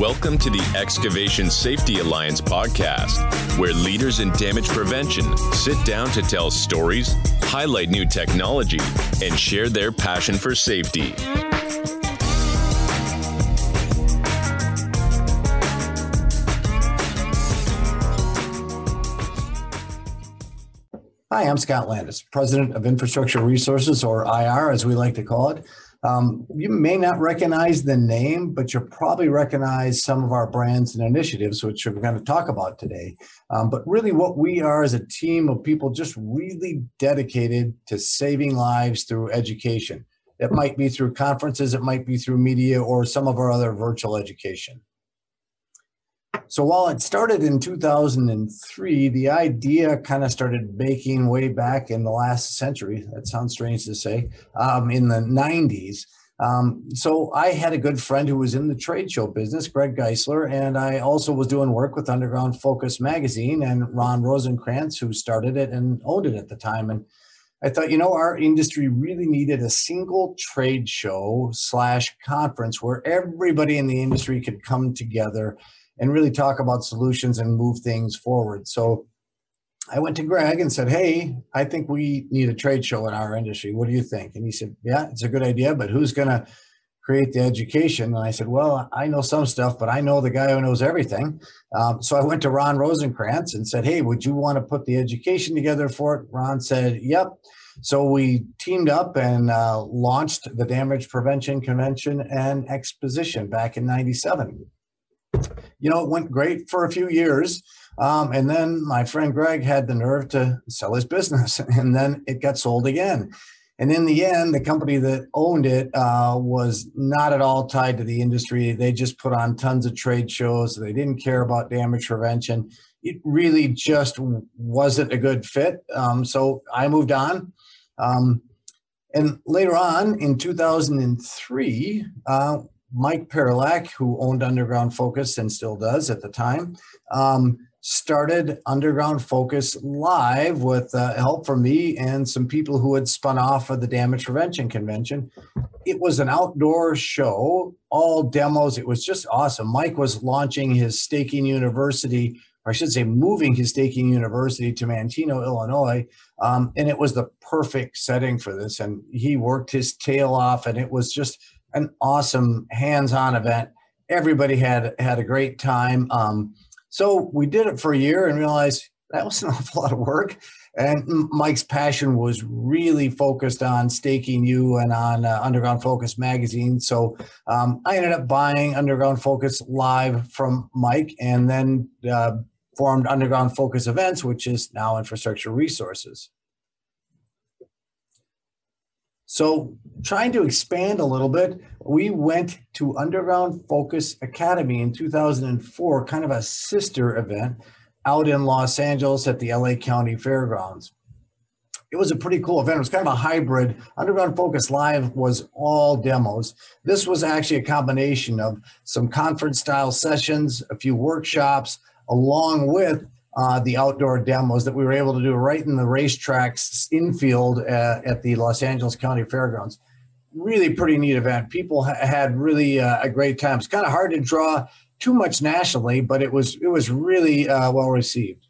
Welcome to the Excavation Safety Alliance podcast, where leaders in damage prevention sit down to tell stories, highlight new technology, and share their passion for safety. Hi, I'm Scott Landis, President of Infrastructure Resources, or IR as we like to call it. Um, you may not recognize the name, but you'll probably recognize some of our brands and initiatives, which we're going to talk about today. Um, but really, what we are is a team of people just really dedicated to saving lives through education. It might be through conferences, it might be through media, or some of our other virtual education. So while it started in 2003, the idea kind of started baking way back in the last century. That sounds strange to say, um, in the 90s. Um, so I had a good friend who was in the trade show business, Greg Geisler, and I also was doing work with Underground Focus magazine and Ron Rosenkrantz, who started it and owned it at the time. And I thought, you know, our industry really needed a single trade show slash conference where everybody in the industry could come together and really talk about solutions and move things forward. So I went to Greg and said, Hey, I think we need a trade show in our industry. What do you think? And he said, Yeah, it's a good idea, but who's going to create the education? And I said, Well, I know some stuff, but I know the guy who knows everything. Um, so I went to Ron Rosenkrantz and said, Hey, would you want to put the education together for it? Ron said, Yep. So we teamed up and uh, launched the Damage Prevention Convention and Exposition back in 97 you know, it went great for a few years. Um, and then my friend Greg had the nerve to sell his business, and then it got sold again. And in the end, the company that owned it uh, was not at all tied to the industry. They just put on tons of trade shows. They didn't care about damage prevention. It really just wasn't a good fit. Um, so I moved on. Um, and later on in 2003, uh, Mike Perlak, who owned Underground Focus and still does at the time, um, started Underground Focus live with uh, help from me and some people who had spun off of the Damage Prevention Convention. It was an outdoor show, all demos. It was just awesome. Mike was launching his staking university, or I should say, moving his staking university to Manteno, Illinois. Um, and it was the perfect setting for this. And he worked his tail off, and it was just an awesome hands-on event. Everybody had had a great time. Um, so we did it for a year and realized that was an awful lot of work. And Mike's passion was really focused on Staking U and on uh, Underground Focus magazine. So um, I ended up buying Underground Focus live from Mike and then uh, formed Underground Focus Events, which is now Infrastructure Resources. So, trying to expand a little bit, we went to Underground Focus Academy in 2004, kind of a sister event out in Los Angeles at the LA County Fairgrounds. It was a pretty cool event. It was kind of a hybrid. Underground Focus Live was all demos. This was actually a combination of some conference style sessions, a few workshops, along with uh, the outdoor demos that we were able to do right in the racetracks infield at, at the Los Angeles County Fairgrounds. Really pretty neat event. People ha- had really uh, a great time. It's kind of hard to draw too much nationally, but it was it was really uh, well received.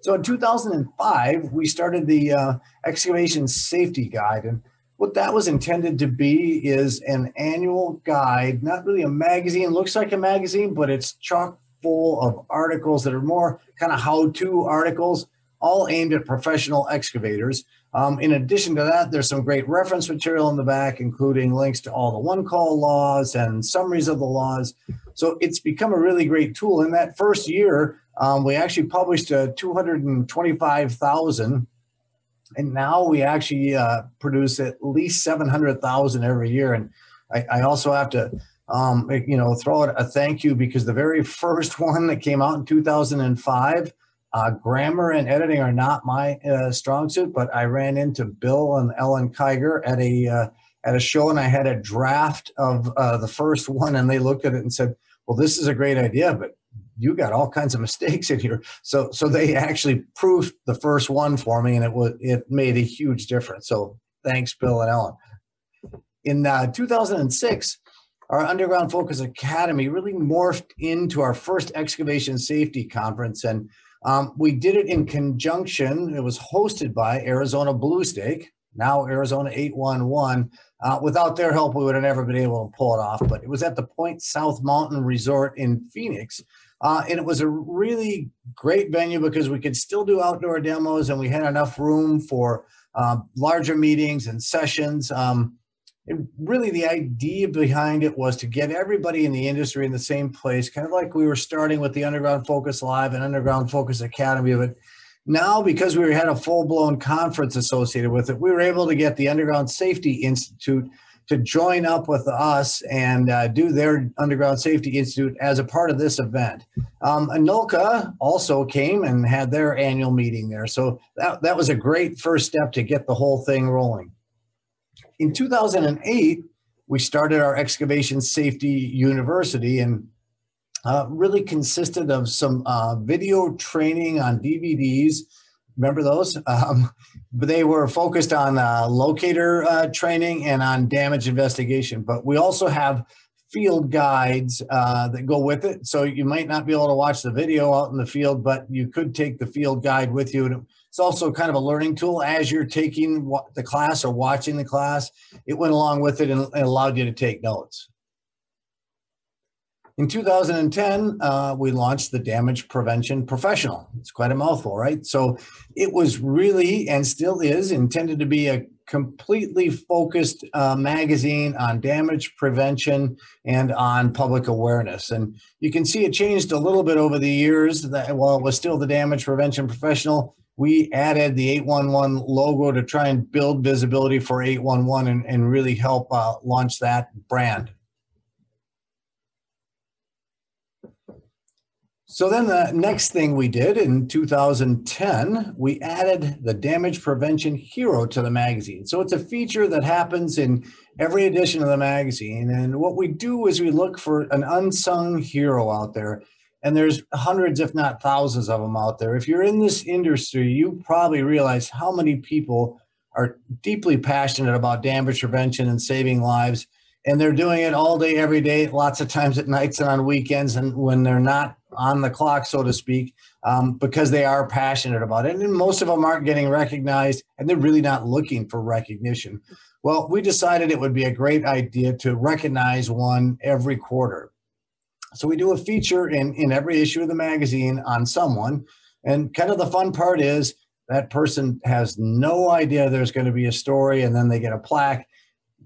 So in 2005, we started the uh, excavation safety guide, and what that was intended to be is an annual guide, not really a magazine. Looks like a magazine, but it's chock full of articles that are more kind of how-to articles, all aimed at professional excavators. Um, in addition to that, there's some great reference material in the back, including links to all the one call laws and summaries of the laws. So it's become a really great tool. In that first year, um, we actually published uh, 225,000 and now we actually uh, produce at least 700,000 every year. And I, I also have to um, you know, throw out a thank you because the very first one that came out in 2005, uh, grammar and editing are not my uh, strong suit, but I ran into Bill and Ellen Kiger at a uh, at a show, and I had a draft of uh, the first one, and they looked at it and said, "Well, this is a great idea, but you got all kinds of mistakes in here." So, so they actually proofed the first one for me, and it was it made a huge difference. So, thanks, Bill and Ellen. In uh, 2006, our Underground Focus Academy really morphed into our first excavation safety conference. And um, we did it in conjunction, it was hosted by Arizona Blue Stake, now Arizona 811. Uh, without their help, we would have never been able to pull it off. But it was at the Pointe South Mountain Resort in Phoenix. Uh, and it was a really great venue because we could still do outdoor demos and we had enough room for uh, larger meetings and sessions. Um, and really the idea behind it was to get everybody in the industry in the same place kind of like we were starting with the underground focus live and underground focus academy but now because we had a full-blown conference associated with it we were able to get the underground safety institute to join up with us and uh, do their underground safety institute as a part of this event. Um, NULCA also came and had their annual meeting there. So that, that was a great first step to get the whole thing rolling in 2008, we started our excavation safety university and uh, really consisted of some uh, video training on DVDs. Remember those? Um, but they were focused on uh, locator uh, training and on damage investigation. But we also have field guides uh, that go with it. So you might not be able to watch the video out in the field, but you could take the field guide with you. It's also kind of a learning tool as you're taking the class or watching the class. It went along with it and allowed you to take notes. In 2010, uh, we launched the Damage Prevention Professional. It's quite a mouthful, right? So it was really and still is intended to be a completely focused uh, magazine on damage prevention and on public awareness. And you can see it changed a little bit over the years. That while it was still the Damage Prevention Professional, we added the 811 logo to try and build visibility for 811 and, and really help uh, launch that brand. So then the next thing we did in 2010, we added the damage prevention hero to the magazine. So it's a feature that happens in every edition of the magazine. And what we do is we look for an unsung hero out there and there's hundreds if not thousands of them out there. If you're in this industry you probably realize how many people are deeply passionate about damage prevention and saving lives. And they're doing it all day every day lots of times at nights and on weekends and when they're not on the clock so to speak um, because they are passionate about it. And most of them aren't getting recognized and they're really not looking for recognition. Well we decided it would be a great idea to recognize one every quarter so we do a feature in, in every issue of the magazine on someone. And kind of the fun part is that person has no idea there's going to be a story and then they get a plaque.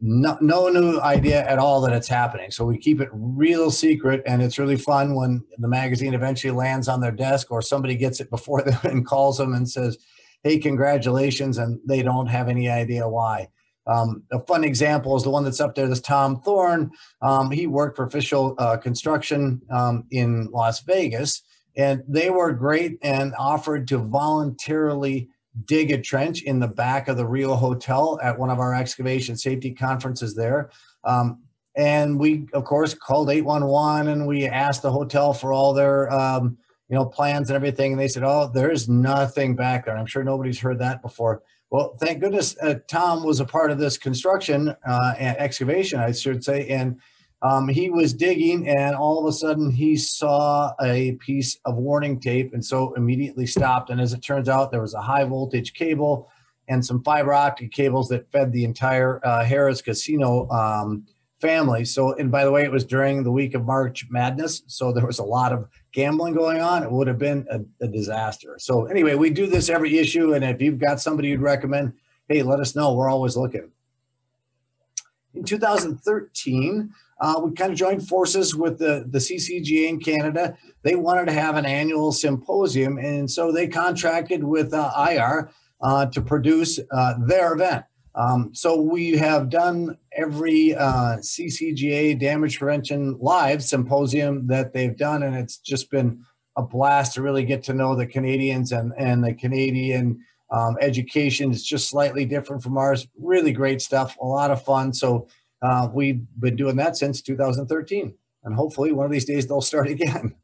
No, no new idea at all that it's happening. So we keep it real secret and it's really fun when the magazine eventually lands on their desk or somebody gets it before them and calls them and says, hey, congratulations. And they don't have any idea why. Um, a fun example is the one that's up there. This Tom Thorne. Um, he worked for Official uh, Construction um, in Las Vegas, and they were great and offered to voluntarily dig a trench in the back of the Rio Hotel at one of our excavation safety conferences there. Um, and we, of course, called 811 and we asked the hotel for all their um, you know plans and everything. And they said, "Oh, there's nothing back there." I'm sure nobody's heard that before. Well, thank goodness uh, Tom was a part of this construction uh, and excavation, I should say, and um, he was digging, and all of a sudden he saw a piece of warning tape, and so immediately stopped. And as it turns out, there was a high voltage cable and some fiber optic cables that fed the entire uh, Harrah's Casino um, family. So, and by the way, it was during the week of March Madness, so there was a lot of gambling going on, it would have been a, a, disaster. So anyway, we do this every issue, and if you've got somebody you'd recommend, hey, let us know. We're always looking. In 2013, uh, we kind of joined forces with the, the CCGA in Canada. They wanted to have an annual symposium, and so they contracted with uh, IR uh, to produce uh, their event. Um, so we have done every uh, CCGA damage prevention live symposium that they've done, and it's just been a blast to really get to know the Canadians and, and the Canadian um, education is just slightly different from ours. Really great stuff, a lot of fun. So uh, we've been doing that since 2013, and hopefully one of these days they'll start again.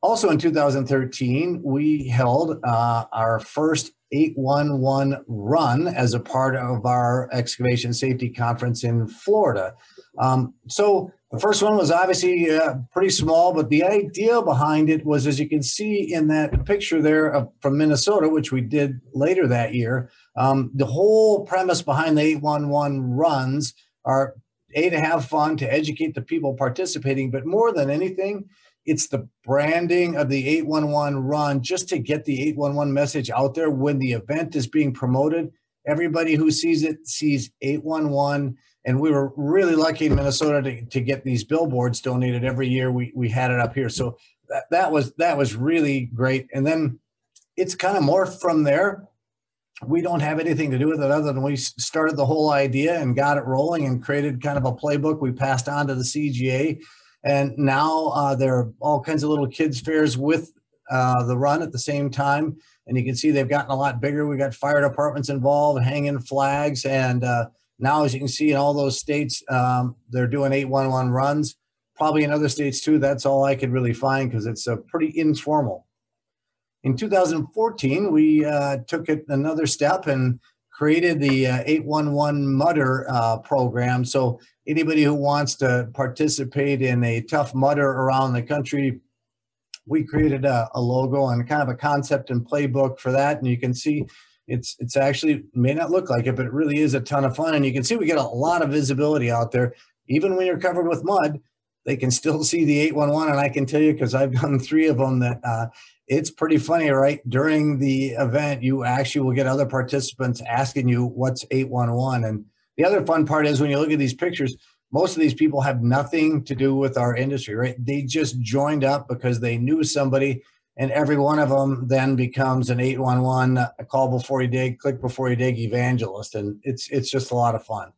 also in 2013, we held uh, our first 811 run as a part of our excavation safety conference in Florida. Um, so the first one was obviously uh, pretty small, but the idea behind it was, as you can see in that picture there of, from Minnesota, which we did later that year, um, the whole premise behind the 811 runs are a to have fun, to educate the people participating, but more than anything, it's the branding of the 811 run just to get the 811 message out there when the event is being promoted. Everybody who sees it sees 811 and we were really lucky in Minnesota to, to get these billboards donated every year. We we had it up here, so that, that was that was really great. And then it's kind of morphed from there. We don't have anything to do with it other than we started the whole idea and got it rolling and created kind of a playbook we passed on to the CGA. And now uh, there are all kinds of little kids fairs with uh, the run at the same time. And you can see they've gotten a lot bigger. We got fire departments involved, hanging flags, and uh, now, as you can see in all those states, um, they're doing 811 runs. Probably in other states too. That's all I could really find because it's a pretty informal. In 2014, we uh, took it another step and created the uh, 811 Mudder uh, program. So anybody who wants to participate in a tough mudder around the country, we created a, a logo and kind of a concept and playbook for that. And you can see it's it's actually may not look like it, but it really is a ton of fun. And you can see we get a lot of visibility out there. Even when you're covered with mud, they can still see the 811. And I can tell you because I've done three of them that uh, it's pretty funny, right? During the event, you actually will get other participants asking you what's 811. And the other fun part is when you look at these pictures, most of these people have nothing to do with our industry, right? They just joined up because they knew somebody and every one of them then becomes an 811 a call before you dig click before you dig evangelist and it's it's just a lot of fun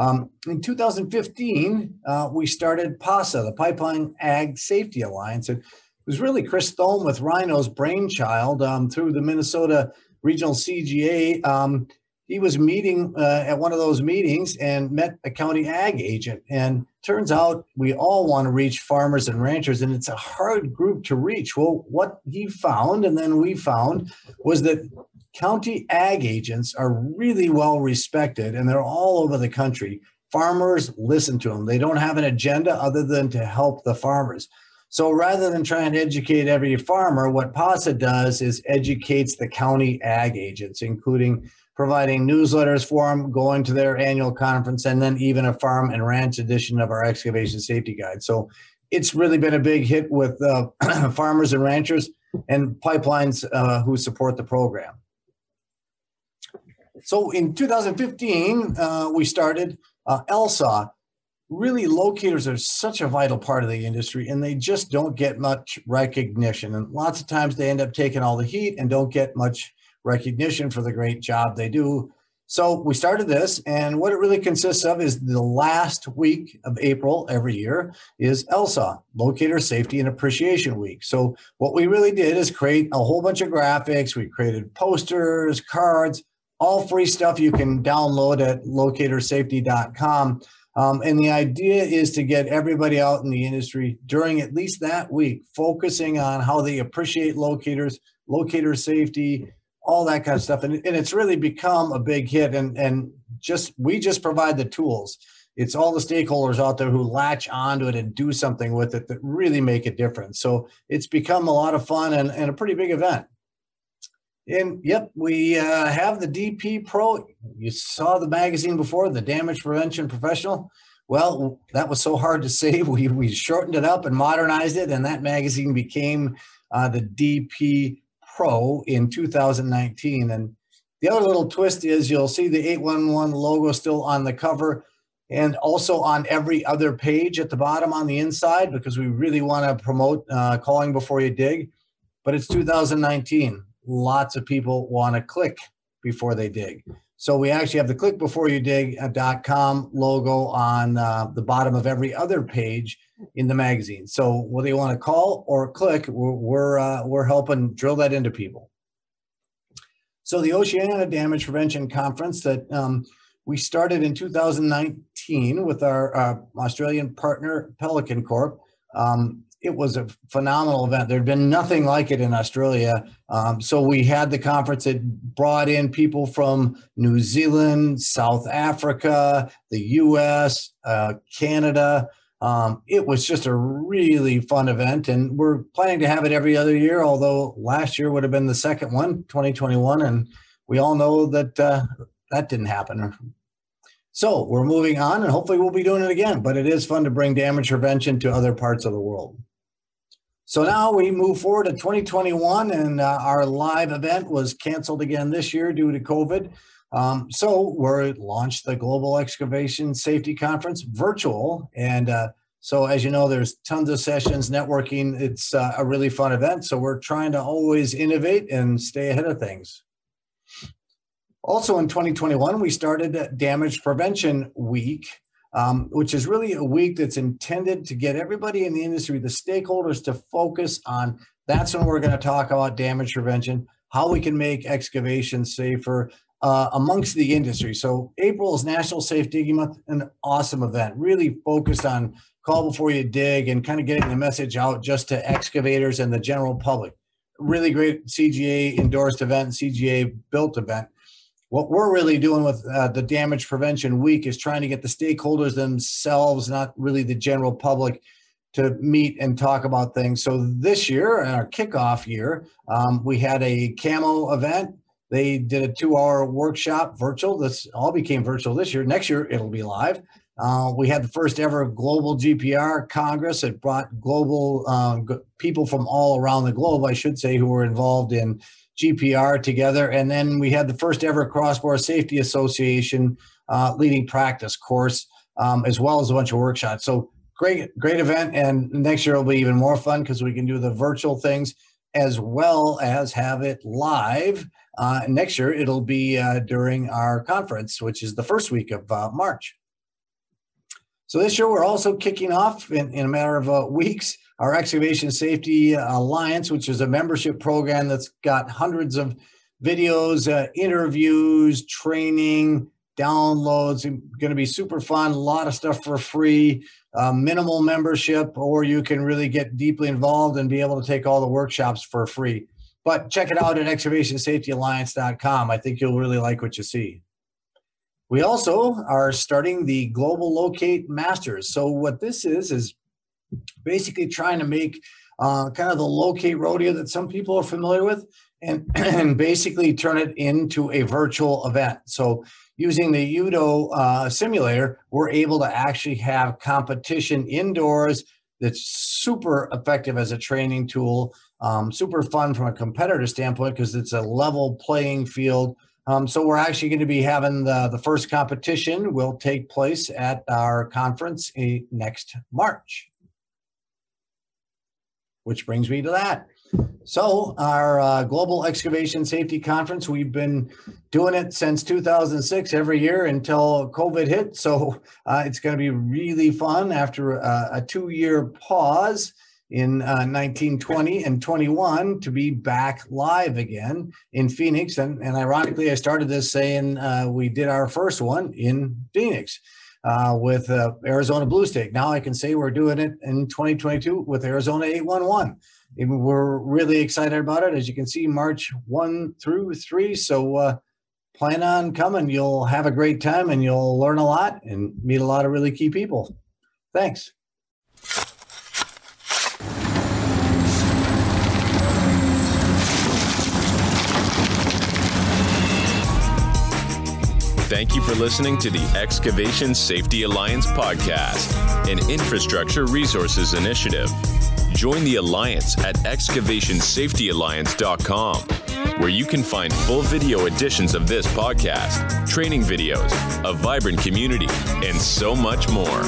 um, in 2015 uh, we started pasa the pipeline ag safety alliance. It was really chris thome with rhino's brainchild um, through the minnesota regional cga um, he was meeting uh, at one of those meetings and met a county ag agent. And turns out we all want to reach farmers and ranchers and it's a hard group to reach. Well what he found and then we found was that county ag agents are really well respected and they're all over the country farmers listen to them they don't have an agenda other than to help the farmers so rather than trying to educate every farmer what pasa does is educates the county ag agents including providing newsletters for them, going to their annual conference, and then even a farm and ranch edition of our excavation safety guide. So it's really been a big hit with uh, farmers and ranchers and pipelines uh, who support the program. So in 2015, uh, we started uh, LSAW. Really, locators are such a vital part of the industry, and they just don't get much recognition. And lots of times they end up taking all the heat and don't get much recognition for the great job they do. So we started this, and what it really consists of is the last week of April every year is LSAW, Locator Safety and Appreciation Week. So what we really did is create a whole bunch of graphics. We created posters, cards, all free stuff you can download at locatorsafety.com. Um, and the idea is to get everybody out in the industry during at least that week, focusing on how they appreciate locators, locator safety, all that kind of stuff. And, and it's really become a big hit. And, and just, we just provide the tools. It's all the stakeholders out there who latch onto it and do something with it that really make a difference. So it's become a lot of fun and, and a pretty big event. And yep, we uh, have the DP Pro. You saw the magazine before, the Damage Prevention Professional. Well, that was so hard to say. We, we shortened it up and modernized it, and that magazine became uh, the DP Pro in 2019. And the other little twist is you'll see the 811 logo still on the cover and also on every other page at the bottom on the inside because we really want to promote uh, calling before you dig. But it's 2019. Lots of people want to click before they dig. So we actually have the click before you dig.com logo on uh, the bottom of every other page in the magazine. So whether you want to call or click, we're we're, uh, we're helping drill that into people. So the Oceania Damage Prevention Conference that um, we started in 2019 with our uh, Australian partner Pelican Corp. Um, it was a phenomenal event. There'd been nothing like it in Australia. Um, so we had the conference that brought in people from New Zealand, South Africa, the U.S., uh, Canada. Um, it was just a really fun event, and we're planning to have it every other year. Although last year would have been the second one, 2021, and we all know that uh, that didn't happen. So we're moving on, and hopefully we'll be doing it again. But it is fun to bring damage prevention to other parts of the world. So now we move forward to 2021, and uh, our live event was canceled again this year due to COVID. Um, so we launched the Global Excavation Safety Conference virtual, and uh, so as you know, there's tons of sessions, networking. It's uh, a really fun event. So we're trying to always innovate and stay ahead of things. Also in 2021, we started Damage Prevention Week um, which is really a week that's intended to get everybody in the industry, the stakeholders, to focus on that's when we're going to talk about damage prevention, how we can make excavation safer uh, amongst the industry. So April is National Safe Digging Month, an awesome event, really focused on call before you dig and kind of getting the message out just to excavators and the general public. Really great CGA endorsed event, CGA built event what we're really doing with uh, the damage prevention week is trying to get the stakeholders themselves not really the general public to meet and talk about things. So this year our kickoff year um, we had a camo event. They did a two hour workshop virtual. This all became virtual this year. Next year it'll be live. Uh, we had the first ever global gpr congress. It brought global um, people from all around the globe i should say who were involved in GPR together. And then we had the first ever Cross Bore Safety Association uh, leading practice course, um, as well as a bunch of workshops. So great, great event. And next year will be even more fun because we can do the virtual things as well as have it live. Uh, next year, it'll be uh, during our conference, which is the first week of uh, March. So this year, we're also kicking off in, in a matter of uh, weeks our Excavation Safety Alliance, which is a membership program that's got hundreds of videos, uh, interviews, training, downloads. Going to be super fun. A lot of stuff for free. Uh, minimal membership, or you can really get deeply involved and be able to take all the workshops for free. But check it out at excavationsafetyalliance.com. I think you'll really like what you see. We also are starting the Global Locate Masters. So what this is is basically trying to make uh, kind of the locate rodeo that some people are familiar with and, and basically turn it into a virtual event. So using the Udo uh, simulator, we're able to actually have competition indoors that's super effective as a training tool, um, super fun from a competitor standpoint because it's a level playing field. Um, so we're actually going to be having the, the first competition will take place at our conference in, next March which brings me to that. So, our uh, Global Excavation Safety Conference, we've been doing it since 2006 every year until COVID hit. So, uh, it's going to be really fun after a, a two year pause in uh, 1920 and 21 to be back live again in Phoenix. And, and ironically, I started this saying uh, we did our first one in Phoenix uh, with uh, Arizona Blue Stake. Now I can say we're doing it in 2022 with Arizona 811. And we're really excited about it. As you can see, March 1 through 3. So uh, plan on coming. You'll have a great time and you'll learn a lot and meet a lot of really key people. Thanks. Thank you for listening to the Excavation Safety Alliance podcast, an infrastructure resources initiative. Join the Alliance at excavationsafetyalliance.com, where you can find full video editions of this podcast, training videos, a vibrant community, and so much more.